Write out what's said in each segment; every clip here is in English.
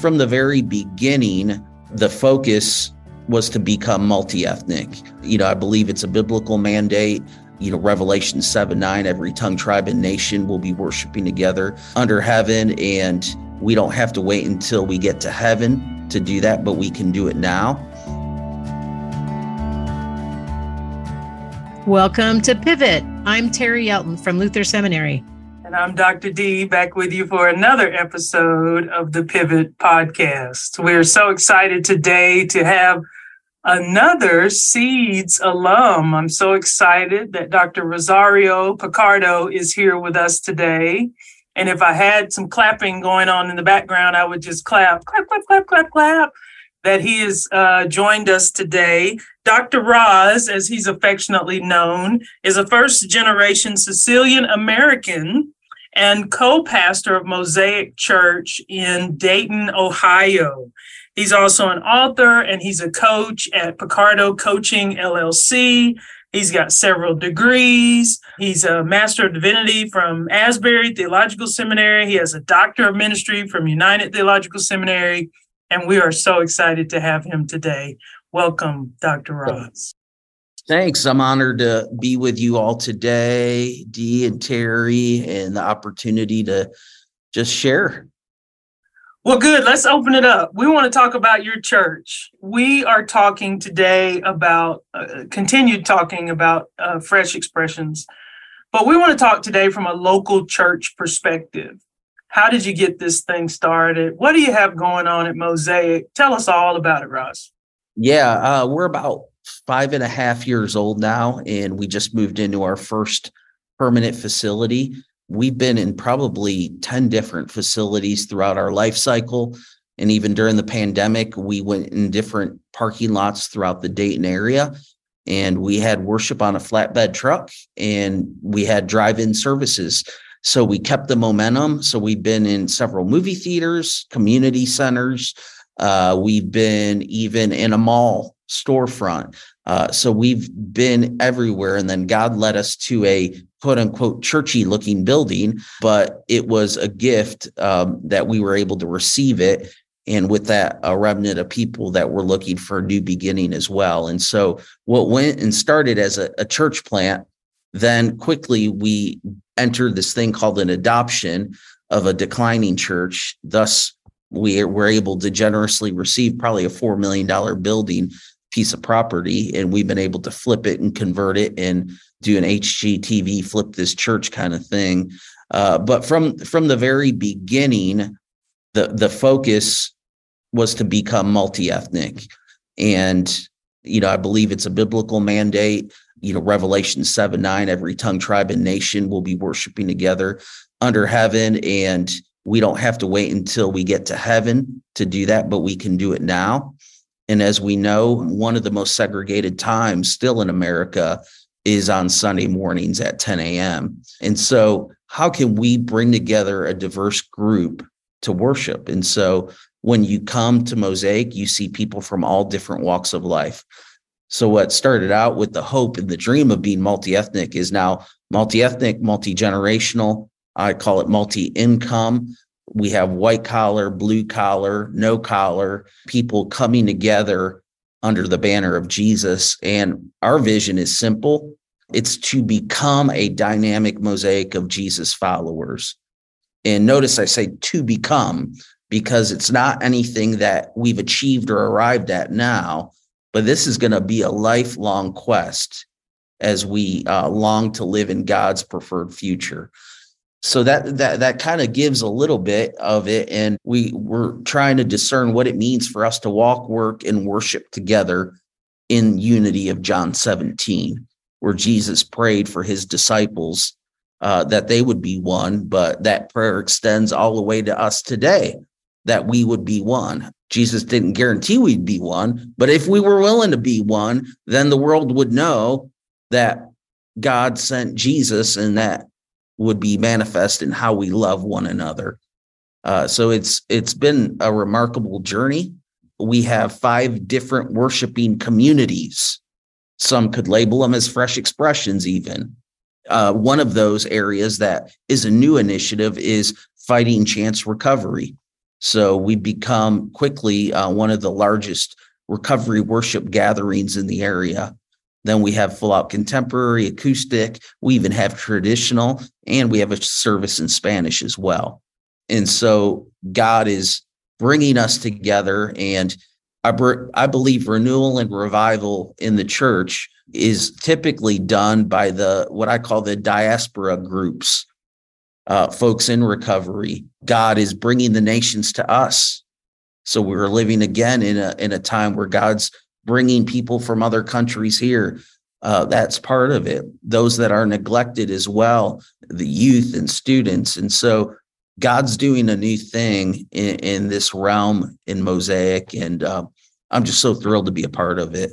from the very beginning, the focus was to become multi ethnic. You know, I believe it's a biblical mandate. You know, Revelation 7 9, every tongue, tribe, and nation will be worshiping together under heaven. And we don't have to wait until we get to heaven to do that, but we can do it now. Welcome to Pivot. I'm Terri Elton from Luther Seminary. And I'm Dr. Dee back with you for another episode of the Pivot Podcast. We're so excited today to have another Seeds alum. I'm so excited that Dr. Rosario Picardo is here with us today. And if I had some clapping going on in the background, I would just clap, clap, clap, clap, clap, clap. That he has uh, joined us today. Dr. Roz, as he's affectionately known, is a first generation Sicilian American and co pastor of Mosaic Church in Dayton, Ohio. He's also an author and he's a coach at Picardo Coaching LLC. He's got several degrees. He's a Master of Divinity from Asbury Theological Seminary. He has a Doctor of Ministry from United Theological Seminary. And we are so excited to have him today. Welcome, Dr. Roz. Thanks. I'm honored to be with you all today, Dee and Terri, and the opportunity to just share. Well, good. Let's open it up. We want to talk about your church. We are talking today about, uh, continued talking about uh, fresh expressions, but we want to talk today from a local church perspective. How did you get this thing started? What do you have going on at Mosaic? Tell us all about it, Roz. Yeah, uh, we're about five and a half years old now, and we just moved into our first permanent facility. We've been in probably 10 different facilities throughout our life cycle. And even during the pandemic, we went in different parking lots throughout the Dayton area. And we had worship on a flatbed truck and we had drive in services. So we kept the momentum. So we've been in several movie theaters, community centers. Uh, we've been even in a mall storefront. Uh, so we've been everywhere. And then God led us to a quote unquote churchy looking building, but it was a gift um, that we were able to receive it. And with that, a remnant of people that were looking for a new beginning as well. And so what went and started as a, a church plant, then quickly we entered this thing called an adoption of a declining church. Thus, we were able to generously receive probably a $4 million building piece of property and we've been able to flip it and convert it and do an HGTV flip this church kind of thing. Uh, but from from the very beginning, the the focus was to become multi-ethnic. And, you know, I believe it's a biblical mandate. You know, Revelation 7 9, every tongue, tribe, and nation will be worshiping together under heaven. And we don't have to wait until we get to heaven to do that, but we can do it now. And as we know, one of the most segregated times still in America is on Sunday mornings at 10 a.m. And so, how can we bring together a diverse group to worship? And so, when you come to Mosaic, you see people from all different walks of life. So, what started out with the hope and the dream of being multi ethnic is now multi ethnic, multi generational. I call it multi income we have white collar, blue collar, no collar people coming together under the banner of Jesus. And our vision is simple it's to become a dynamic mosaic of Jesus followers. And notice I say to become because it's not anything that we've achieved or arrived at now, but this is going to be a lifelong quest as we uh, long to live in God's preferred future so that that that kind of gives a little bit of it and we we're trying to discern what it means for us to walk work and worship together in unity of john 17 where jesus prayed for his disciples uh, that they would be one but that prayer extends all the way to us today that we would be one. Jesus didn't guarantee we'd be one but if we were willing to be one then the world would know that god sent jesus and that would be manifest in how we love one another. Uh, so it's it's been a remarkable journey. We have five different worshiping communities. Some could label them as fresh expressions, even. Uh, one of those areas that is a new initiative is fighting chance recovery. So we become quickly uh, one of the largest recovery worship gatherings in the area. Then we have full out contemporary, acoustic. We even have traditional, and we have a service in Spanish as well. And so God is bringing us together. And I, I believe renewal and revival in the church is typically done by the what I call the diaspora groups, uh, folks in recovery. God is bringing the nations to us. So we're living again in a in a time where God's bringing people from other countries here. Uh, that's part of it. Those that are neglected as well, the youth and students, and so God's doing a new thing in, in this realm in Mosaic, and uh, I'm just so thrilled to be a part of it.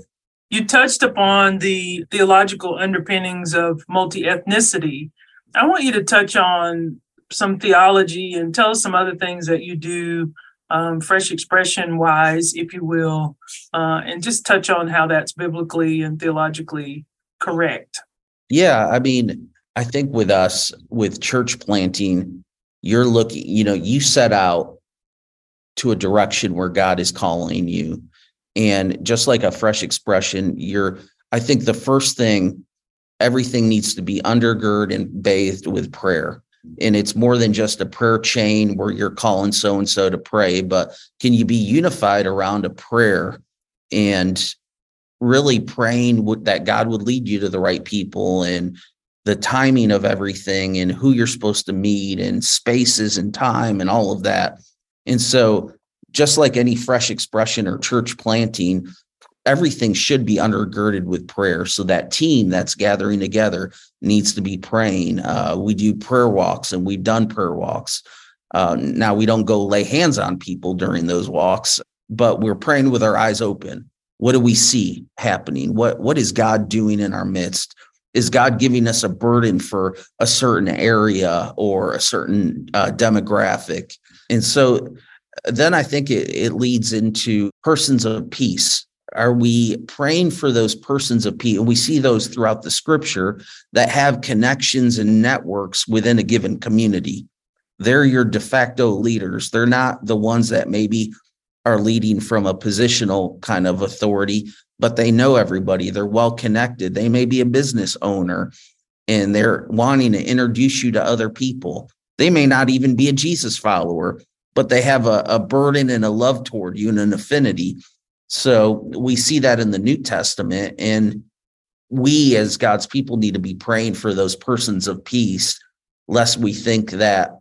You touched upon the theological underpinnings of multi ethnicity. I want you to touch on some theology and tell us some other things that you do, um, fresh expression wise, if you will, uh, and just touch on how that's biblically and theologically correct. Yeah, I mean, I think with us, with church planting, you're looking, you know, you set out to a direction where God is calling you. And just like a fresh expression, you're, I think the first thing, everything needs to be undergirded and bathed with prayer. And it's more than just a prayer chain where you're calling so and so to pray, but can you be unified around a prayer and really praying that God would lead you to the right people and the timing of everything and who you're supposed to meet and spaces and time and all of that. And so, just like any fresh expression or church planting, everything should be undergirded with prayer. So that team that's gathering together needs to be praying. Uh, we do prayer walks and we've done prayer walks. Uh, now we don't go lay hands on people during those walks, but we're praying with our eyes open. What do we see happening? What what is God doing in our midst? is God giving us a burden for a certain area or a certain uh, demographic? And so then I think it, it leads into persons of peace. Are we praying for those persons of peace? And we see those throughout the scripture that have connections and networks within a given community. They're your de facto leaders. They're not the ones that maybe are leading from a positional kind of authority, but they know everybody. They're well connected. They may be a business owner and they're wanting to introduce you to other people. They may not even be a Jesus follower, but they have a, a burden and a love toward you and an affinity. So we see that in the New Testament. And we, as God's people, need to be praying for those persons of peace, lest we think that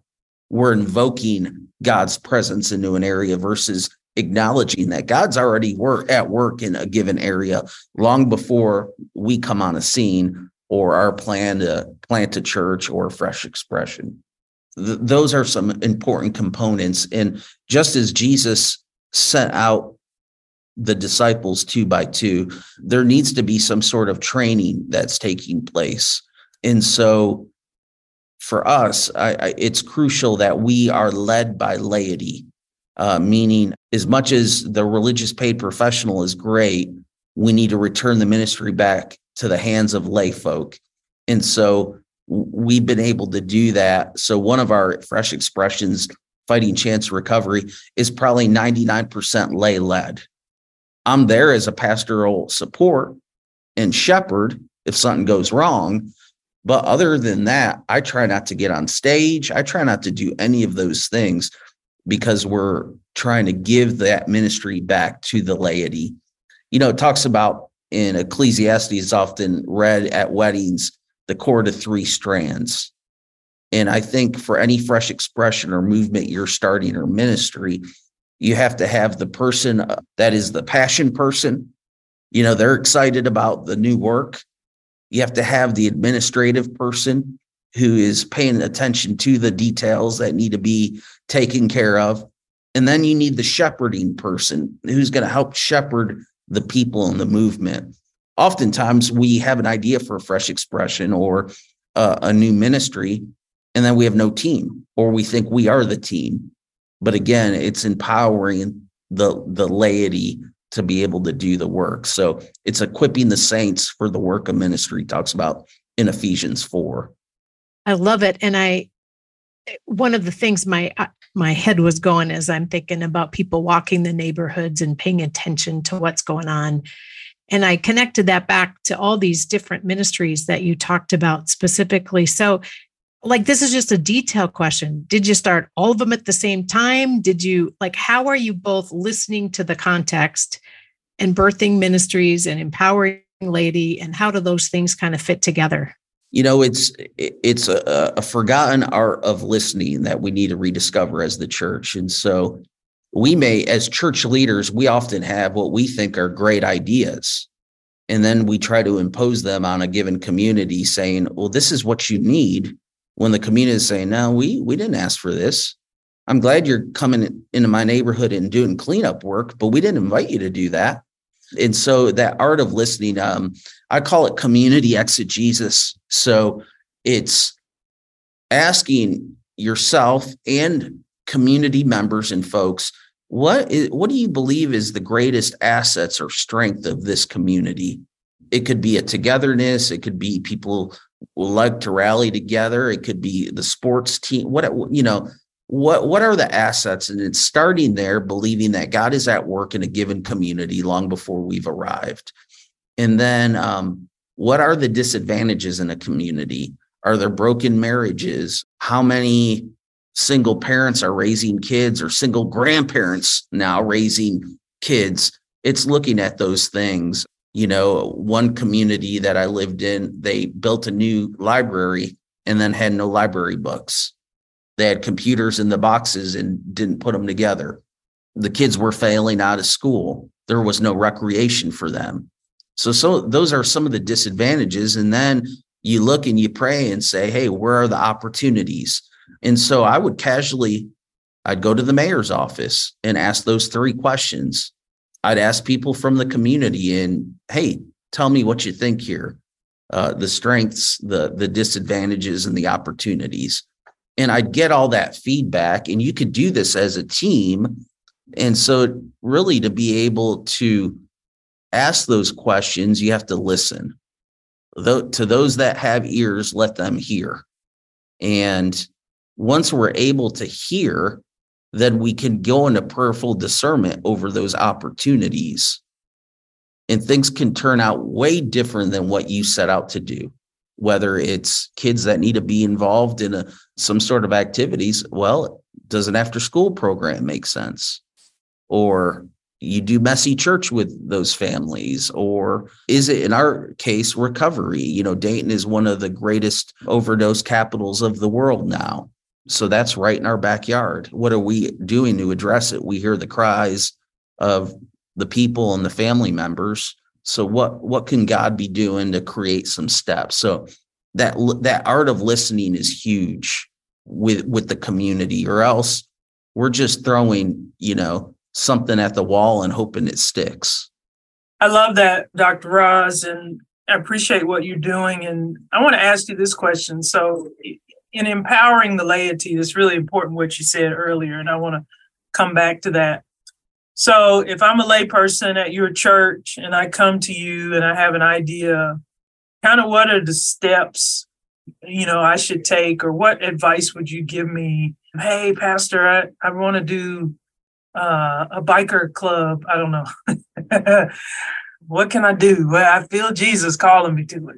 we're invoking God's presence into an area versus acknowledging that God's already work at work in a given area long before we come on a scene or our plan to plant a church or a fresh expression. Th- those are some important components. And just as Jesus sent out the disciples two by two, there needs to be some sort of training that's taking place. And so for us, I, I, it's crucial that we are led by laity uh, meaning as much as the religious paid professional is great, we need to return the ministry back to the hands of lay folk. And so we've been able to do that. So one of our fresh expressions, fighting chance recovery, is probably 99% lay led. I'm there as a pastoral support and shepherd if something goes wrong. But other than that, I try not to get on stage. I try not to do any of those things because we're trying to give that ministry back to the laity. You know, it talks about in Ecclesiastes, often read at weddings, the cord of three strands. And I think for any fresh expression or movement you're starting or ministry, you have to have the person uh, that is the passion person. You know, they're excited about the new work. You have to have the administrative person who is paying attention to the details that need to be taken care of. And then you need the shepherding person who's going to help shepherd the people in the movement. Oftentimes, we have an idea for a fresh expression or uh, a new ministry, and then we have no team, or we think we are the team. But again, it's empowering the the laity to be able to do the work. So it's equipping the saints for the work of ministry. Talks about in Ephesians four. I love it. And I one of the things my uh, my head was going as I'm thinking about people walking the neighborhoods and paying attention to what's going on. And I connected that back to all these different ministries that you talked about specifically. So, like, this is just a detailed question. Did you start all of them at the same time? Did you, like, how are you both listening to the context and birthing ministries and empowering laity? And how do those things kind of fit together? you know it's it's a, a, forgotten art of listening that we need to rediscover as the church and so we may as church leaders we often have what we think are great ideas and then we try to impose them on a given community saying well this is what you need when the community is saying no we we didn't ask for this i'm glad you're coming into my neighborhood and doing cleanup work but we didn't invite you to do that and so that art of listening, um, I call it community exegesis. So it's asking yourself and community members and folks, what is, what do you believe is the greatest assets or strength of this community? It could be a togetherness. It could be people like to rally together. It could be the sports team. What you know, what what are the assets? And it's starting there believing that god is at work in a given community long before we've arrived. And then um, what are the disadvantages in a community? Are there broken marriages? How many single parents are raising kids or single grandparents now raising kids? It's looking at those things you know one community that i lived in they built a new library and then had no library books they had computers in the boxes and didn't put them together. The kids were failing out of school. There was no recreation for them. So, so those are some of the disadvantages. And then you look and you pray and say, hey, where are the opportunities? And so I would casually, I'd go to the mayor's office and ask those three questions. I'd ask people from the community and, hey, tell me what you think here, uh, the strengths, the the disadvantages, and the opportunities and I'd get all that feedback. And you could do this as a team. And so, really, to be able to ask those questions, you have to listen. Though, to those that have ears, let them hear. And once we're able to hear, then we can go into prayerful discernment over those opportunities. And things can turn out way different than what you set out to do. Whether it's kids that need to be involved in a, some sort of activities well does an after school program make sense? Or you do messy church with those families or is it in our case recovery? You know dayton is one of the greatest overdose capitals of the world now so that's right in our backyard what are we doing to address it we hear the cries of the people and the family members so what what can God be doing to create some steps? So that that art of listening is huge with with the community, or else we're just throwing you know something at the wall and hoping it sticks. I love that, Dr. Roz, and I appreciate what you're doing. And I want to ask you this question. So, in empowering the laity, it's really important what you said earlier, and I want to come back to that. So if I'm a layperson at your church and I come to you and I have an idea, kind of what are the steps you know I should take or what advice would you give me? Hey, pastor, I, I want to do uh, a biker club. I don't know. what can I do? Well, I feel Jesus calling me to it.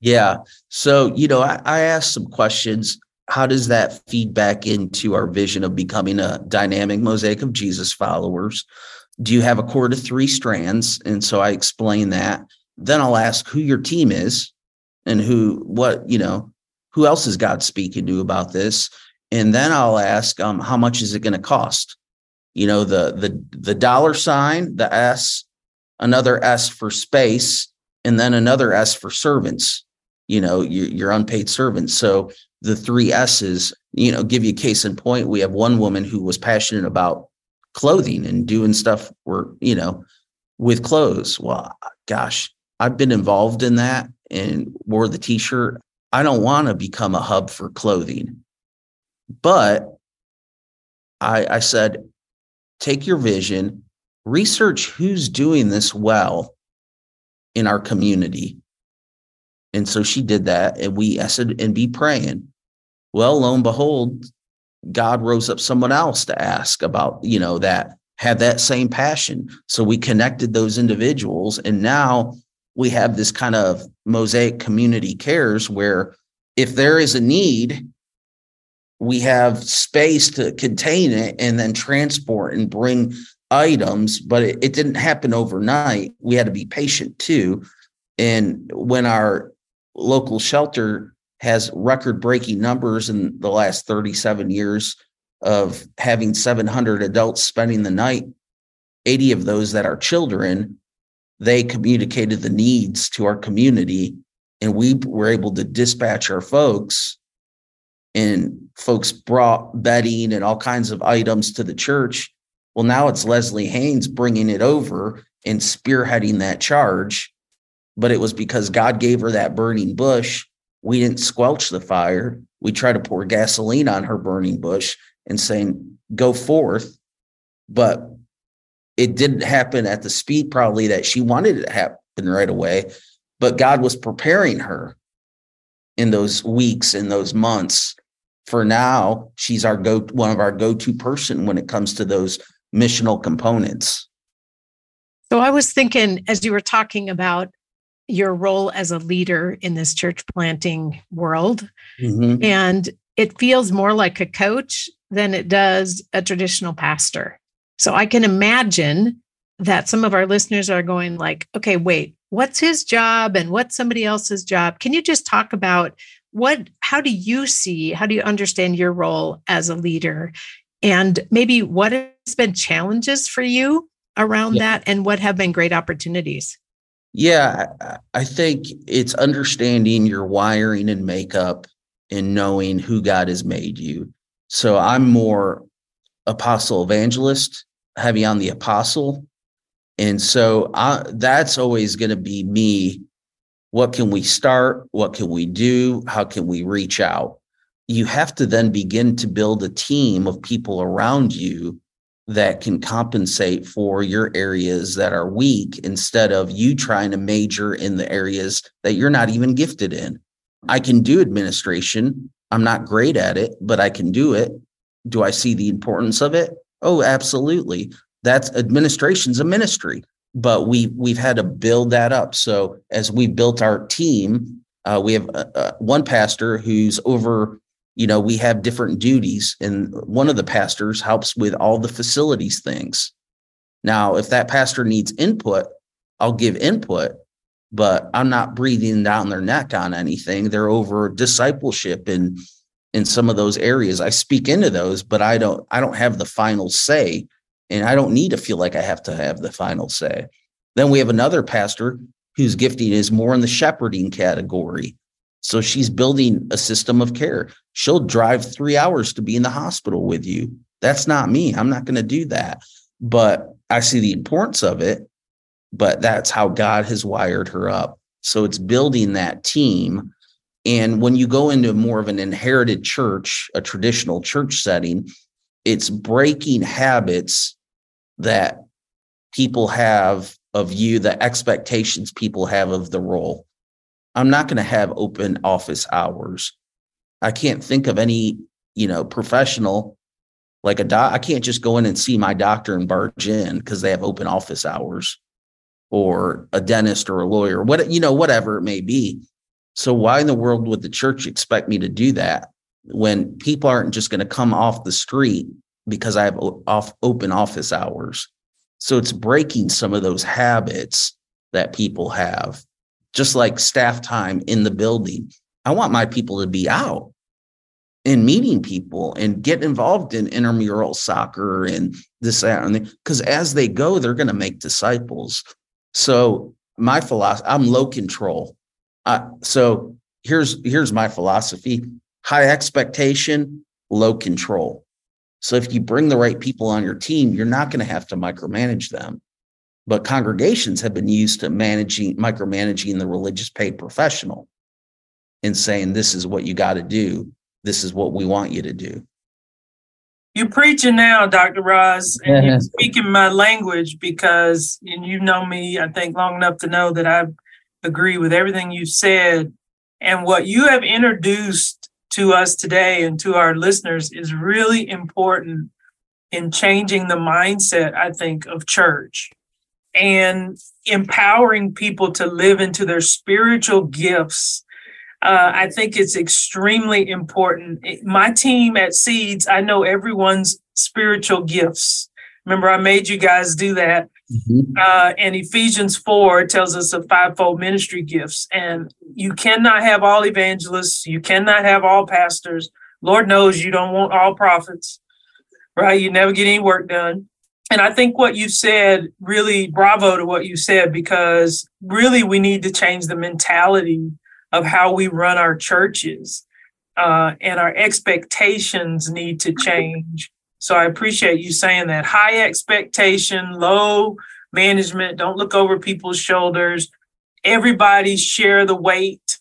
Yeah. So, you know, I, I asked some questions how does that feed back into our vision of becoming a dynamic mosaic of Jesus followers? Do you have a core to three strands? And so I explain that. Then I'll ask who your team is and who, what, you know, who else is God speaking to about this? And then I'll ask, um, how much is it going to cost? You know, the the the dollar sign, the S, another S for space, and then another S for servants. You know, your, your unpaid servants. So the three S's, you know, give you case in point. We have one woman who was passionate about clothing and doing stuff where, you know, with clothes. Well, gosh, I've been involved in that and wore the t-shirt. I don't want to become a hub for clothing. But I, I said, take your vision, research who's doing this well in our community. And so she did that. And we, said, and be praying. Well, lo and behold, God rose up someone else to ask about, you know, that had that same passion. So we connected those individuals. And now we have this kind of mosaic community cares where if there is a need, we have space to contain it and then transport and bring items, but it, it didn't happen overnight. We had to be patient too. And when our local shelter has record breaking numbers in the last 37 years of having 700 adults spending the night, 80 of those that are children, they communicated the needs to our community and we were able to dispatch our folks and folks brought bedding and all kinds of items to the church. Well, now it's Leslie Haynes bringing it over and spearheading that charge. But it was because God gave her that burning bush. We didn't squelch the fire. We tried to pour gasoline on her burning bush and saying, go forth. But it didn't happen at the speed probably that she wanted it to happen right away. But God was preparing her in those weeks, in those months. For now, she's our go one of our go-to person when it comes to those missional components. So I was thinking as you were talking about your role as a leader in this church planting world, mm-hmm. and it feels more like a coach than it does a traditional pastor. So I can imagine that some of our listeners are going like, okay, wait, what's his job and what's somebody else's job? Can you just talk about what how do you see, how do you understand your role as a leader? And maybe what has been challenges for you around yeah. that and what have been great opportunities? Yeah, I think it's understanding your wiring and makeup and knowing who God has made you. So I'm more apostle evangelist, heavy on the apostle. And so I, that's always going to be me. What can we start? What can we do? How can we reach out? You have to then begin to build a team of people around you that can compensate for your areas that are weak instead of you trying to major in the areas that you're not even gifted in. I can do administration. I'm not great at it, but I can do it. Do I see the importance of it? Oh, absolutely. That's administration's a ministry, but we we've had to build that up. So as we built our team, uh, we have uh, uh, one pastor who's over. You know, we have different duties, and one of the pastors helps with all the facilities things. Now, if that pastor needs input, I'll give input, but I'm not breathing down their neck on anything. They're over discipleship and in some of those areas. I speak into those, but I don't I don't have the final say. And I don't need to feel like I have to have the final say. Then we have another pastor whose gifting is more in the shepherding category. So she's building a system of care. She'll drive three hours to be in the hospital with you. That's not me. I'm not going to do that. But I see the importance of it but that's how God has wired her up. So it's building that team. And when you go into more of an inherited church, a traditional church setting, it's breaking habits that people have of you, the expectations people have of the role. I'm not going to have open office hours. I can't think of any, you know, professional like a doc. I can't just go in and see my doctor and barge in because they have open office hours or a dentist or a lawyer, what you know, whatever it may be. So why in the world would the church expect me to do that when people aren't just going to come off the street because I have off open office hours? So it's breaking some of those habits that people have, just like staff time in the building. I want my people to be out and meeting people and get involved in intramural soccer and this, that, and because as they go, they're going to make disciples. So my philosophy, I'm low control. Uh, so here's here's my philosophy: high expectation, low control. So if you bring the right people on your team, you're not going to have to micromanage them. But congregations have been used to managing micromanaging the religious paid professional and saying this is what you got to do. This is what we want you to do. You're preaching now, Dr. Roz, and you're speaking my language because and you know me, I think, long enough to know that I agree with everything you said. And what you have introduced to us today and to our listeners is really important in changing the mindset, I think, of church and empowering people to live into their spiritual gifts. Uh, I think it's extremely important. My team at Seeds, I know everyone's spiritual gifts. Remember, I made you guys do that. Mm-hmm. Uh, and Ephesians 4 tells us of fivefold ministry gifts. And you cannot have all evangelists, you cannot have all pastors. Lord knows you don't want all prophets, right? You never get any work done. And I think what you said really bravo to what you said because really we need to change the mentality of how we run our churches. Uh, and our expectations need to change. So I appreciate you saying that. High expectation, low management, don't look over people's shoulders. Everybody share the weight.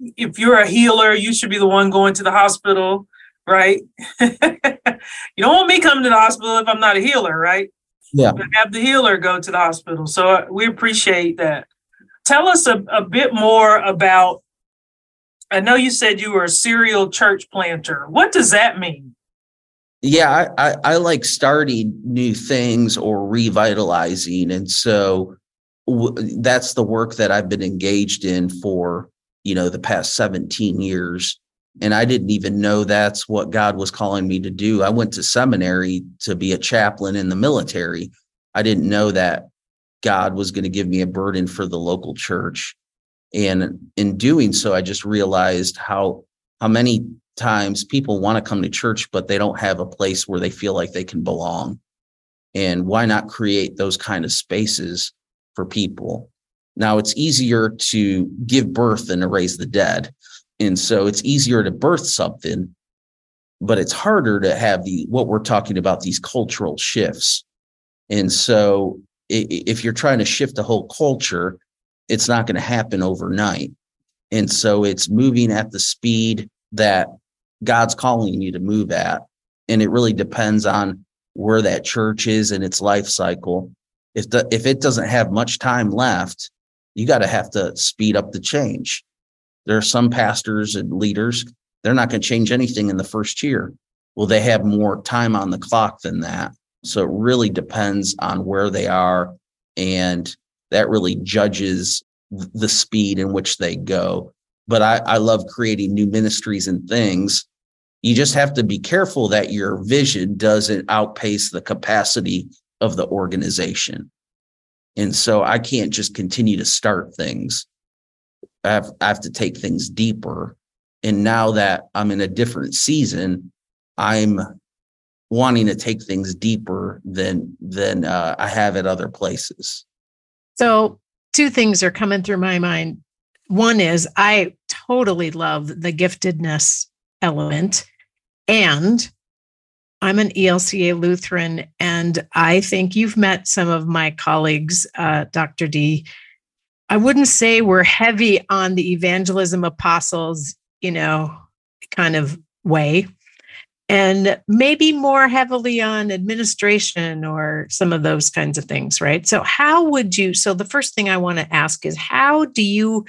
If you're a healer, you should be the one going to the hospital right? you don't want me coming to the hospital if I'm not a healer, right? Yeah. Have the healer go to the hospital. So uh, we appreciate that. Tell us a, a bit more about. I know you said you were a serial church planter. What does that mean? Yeah, I, I, I like starting new things or revitalizing. And so w- that's the work that I've been engaged in for, you know, the past 17 years and I didn't even know that's what God was calling me to do. I went to seminary to be a chaplain in the military. I didn't know that God was going to give me a burden for the local church. And in doing so, I just realized how how many times people want to come to church, but they don't have a place where they feel like they can belong. And why not create those kind of spaces for people? Now it's easier to give birth than to raise the dead. And so it's easier to birth something, but it's harder to have the what we're talking about these cultural shifts. And so if you're trying to shift a whole culture, it's not going to happen overnight. And so it's moving at the speed that God's calling you to move at. And it really depends on where that church is in its life cycle. If the if it doesn't have much time left, you got to have to speed up the change. There are some pastors and leaders, they're not going to change anything in the first year. Well, they have more time on the clock than that. So it really depends on where they are. And that really judges the speed in which they go. But I, I love creating new ministries and things. You just have to be careful that your vision doesn't outpace the capacity of the organization. And so I can't just continue to start things. I have, I have to take things deeper. And now that I'm in a different season, I'm wanting to take things deeper than than uh, I have at other places. So two things are coming through my mind. One is I totally love the giftedness element, and I'm an ELCA Lutheran, and I think you've met some of my colleagues, uh, Dr. Dee, I wouldn't say we're heavy on the evangelism apostles, you know, kind of way, and maybe more heavily on administration or some of those kinds of things, right? So, how would you? So, the first thing I want to ask is how do you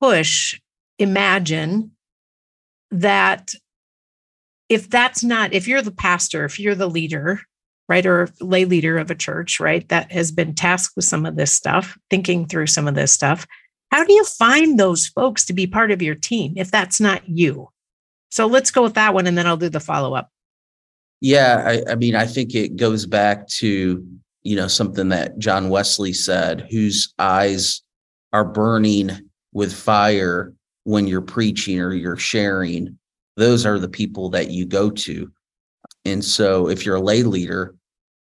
push, imagine that if that's not, if you're the pastor, if you're the leader, right, or lay leader of a church, right, that has been tasked with some of this stuff, thinking through some of this stuff, how do you find those folks to be part of your team if that's not you? So let's go with that one and then I'll do the follow up. Yeah, I, I mean, I think it goes back to, you know, something that John Wesley said, whose eyes are burning with fire when you're preaching or you're sharing. Those are the people that you go to. And so if you're a lay leader,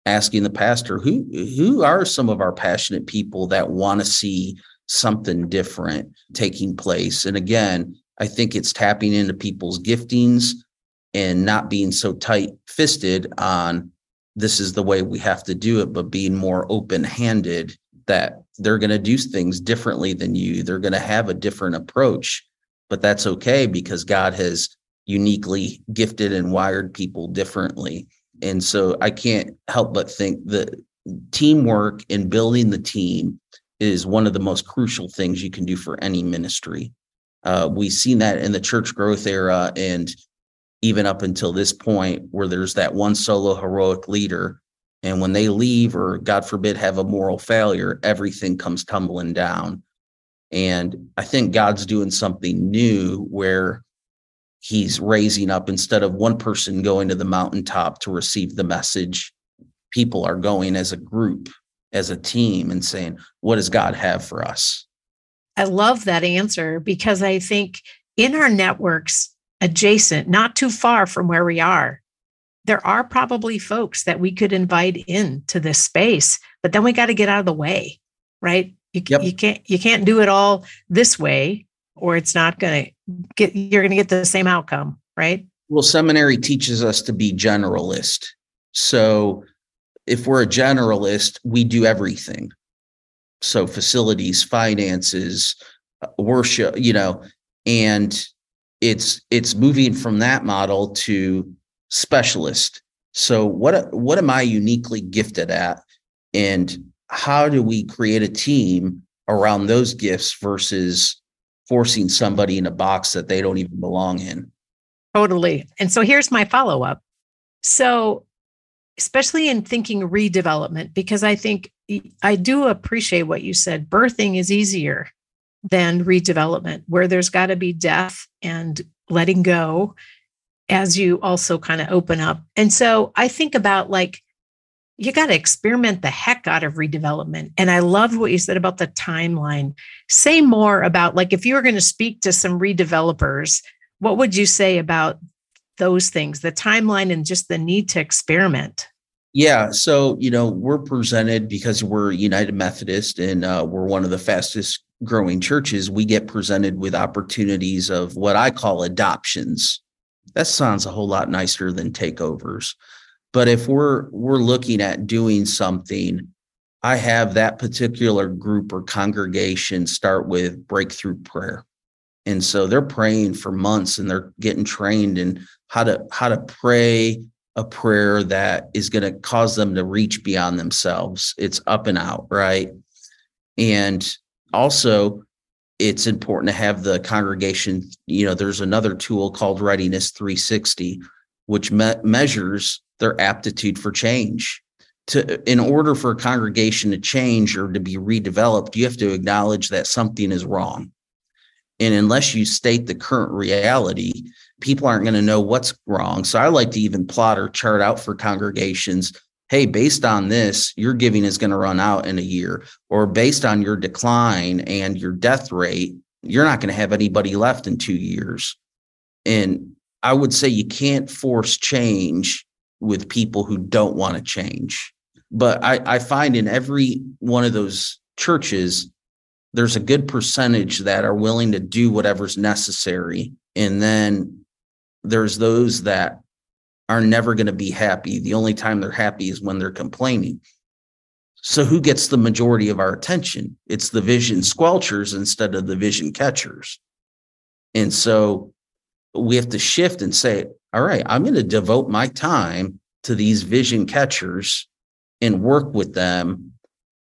asking the pastor, who who are some of our passionate people that want to see something different taking place? And again, I think it's tapping into people's giftings and not being so tight fisted on this is the way we have to do it, but being more open handed that they're going to do things differently than you. They're going to have a different approach, but that's okay because God has uniquely gifted and wired people differently. And so I can't help but think that teamwork and building the team is one of the most crucial things you can do for any ministry. Uh, we've seen that in the church growth era and even up until this point where there's that one solo heroic leader. And when they leave or God forbid have a moral failure, everything comes tumbling down. And I think God's doing something new where he's raising up instead of one person going to the mountaintop to receive the message, people are going as a group, as a team, and saying, What does God have for us? I love that answer because I think in our networks adjacent, not too far from where we are, there are probably folks that we could invite in to this space, but then we got to get out of the way, right? You, yep. you can't you can't do it all this way, or it's not going to get. You're going to get the same outcome, right? Well, seminary teaches us to be generalist. So, if we're a generalist, we do everything so facilities finances uh, worship you know and it's it's moving from that model to specialist so what what am i uniquely gifted at and how do we create a team around those gifts versus forcing somebody in a box that they don't even belong in totally and so here's my follow up so especially in thinking redevelopment, because I think I do appreciate what you said. Birthing is easier than redevelopment, where there's got to be death and letting go as you also kind of open up. And so I think about like, you got to experiment the heck out of redevelopment. And I love what you said about the timeline. Say more about like if you were going to speak to some redevelopers, what would you say about those things, the timeline and just the need to experiment? Yeah. So, you know, we're presented because we're United Methodist and uh, we're one of the fastest growing churches. We get presented with opportunities of what I call adoptions. That sounds a whole lot nicer than takeovers. But if we're we're looking at doing something, I have that particular group or congregation start with breakthrough prayer. And so they're praying for months and they're getting trained in how to how to pray a prayer that is going to cause them to reach beyond themselves. It's up and out, right? And also, it's important to have the congregation, you know, there's another tool called Readiness 360, which me- measures their aptitude for change. To, in order for a congregation to change or to be redeveloped, you have to acknowledge that something is wrong. And unless you state the current reality, people aren't going to know what's wrong. So I like to even plot or chart out for congregations. Hey, based on this, your giving is going to run out in a year, or based on your decline and your death rate, you're not going to have anybody left in two years. And I would say you can't force change with people who don't want to change. But I, I find in every one of those churches, there's a good percentage that are willing to do whatever's necessary. And then there's those that are never going to be happy. The only time they're happy is when they're complaining. So who gets the majority of our attention? It's the vision squelchers instead of the vision catchers. And so we have to shift and say, all right, I'm going to devote my time to these vision catchers and work with them.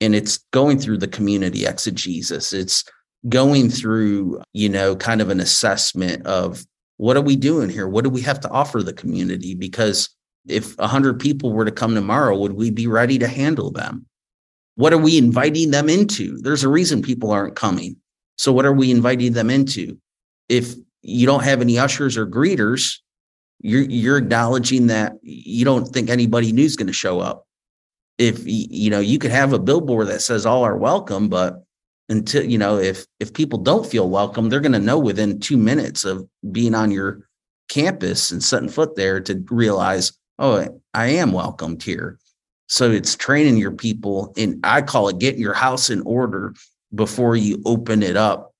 And it's going through the community exegesis. It's going through, you know, kind of an assessment of what are we doing here? What do we have to offer the community? Because if 100 people were to come tomorrow, would we be ready to handle them? What are we inviting them into? There's a reason people aren't coming. So, what are we inviting them into? If you don't have any ushers or greeters, you're, you're acknowledging that you don't think anybody new is going to show up. If you know, you could have a billboard that says all are welcome, but until you know if if people don't feel welcome they're going to know within two minutes of being on your campus and setting foot there to realize oh i am welcomed here so it's training your people and i call it getting your house in order before you open it up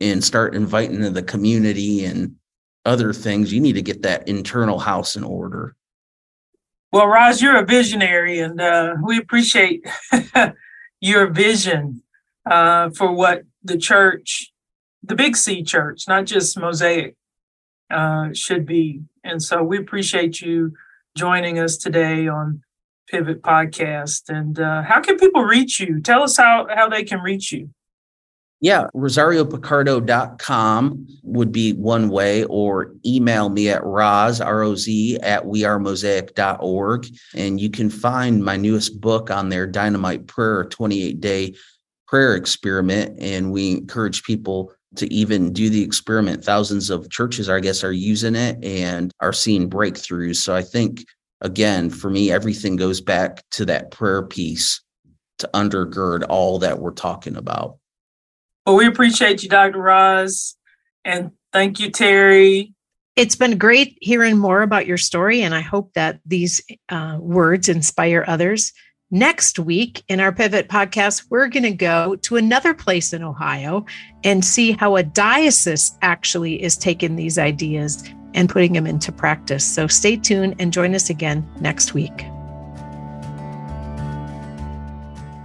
and start inviting the community and other things you need to get that internal house in order well Roz you're a visionary and uh, we appreciate your vision uh, for what the church, the Big C church, not just Mosaic, uh, should be. And so we appreciate you joining us today on Pivot Podcast. And uh, how can people reach you? Tell us how, how they can reach you. Yeah, rosariopicardo.com would be one way, or email me at roz, R-O-Z, at wearemosaic.org. And you can find my newest book on there, Dynamite Prayer, 28-day prayer experiment. And we encourage people to even do the experiment. Thousands of churches, I guess, are using it and are seeing breakthroughs. So I think, again, for me, everything goes back to that prayer piece to undergird all that we're talking about. Well, we appreciate you, Dr. Roz. And thank you, Terri. It's been great hearing more about your story, and I hope that these uh, words inspire others. Next week in our Pivot podcast, we're going to go to another place in Ohio and see how a diocese actually is taking these ideas and putting them into practice. So stay tuned and join us again next week.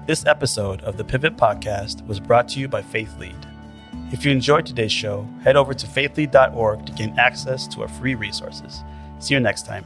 This episode of the Pivot Podcast was brought to you by Faith Lead. If you enjoyed today's show, head over to faithlead.org to gain access to our free resources. See you next time.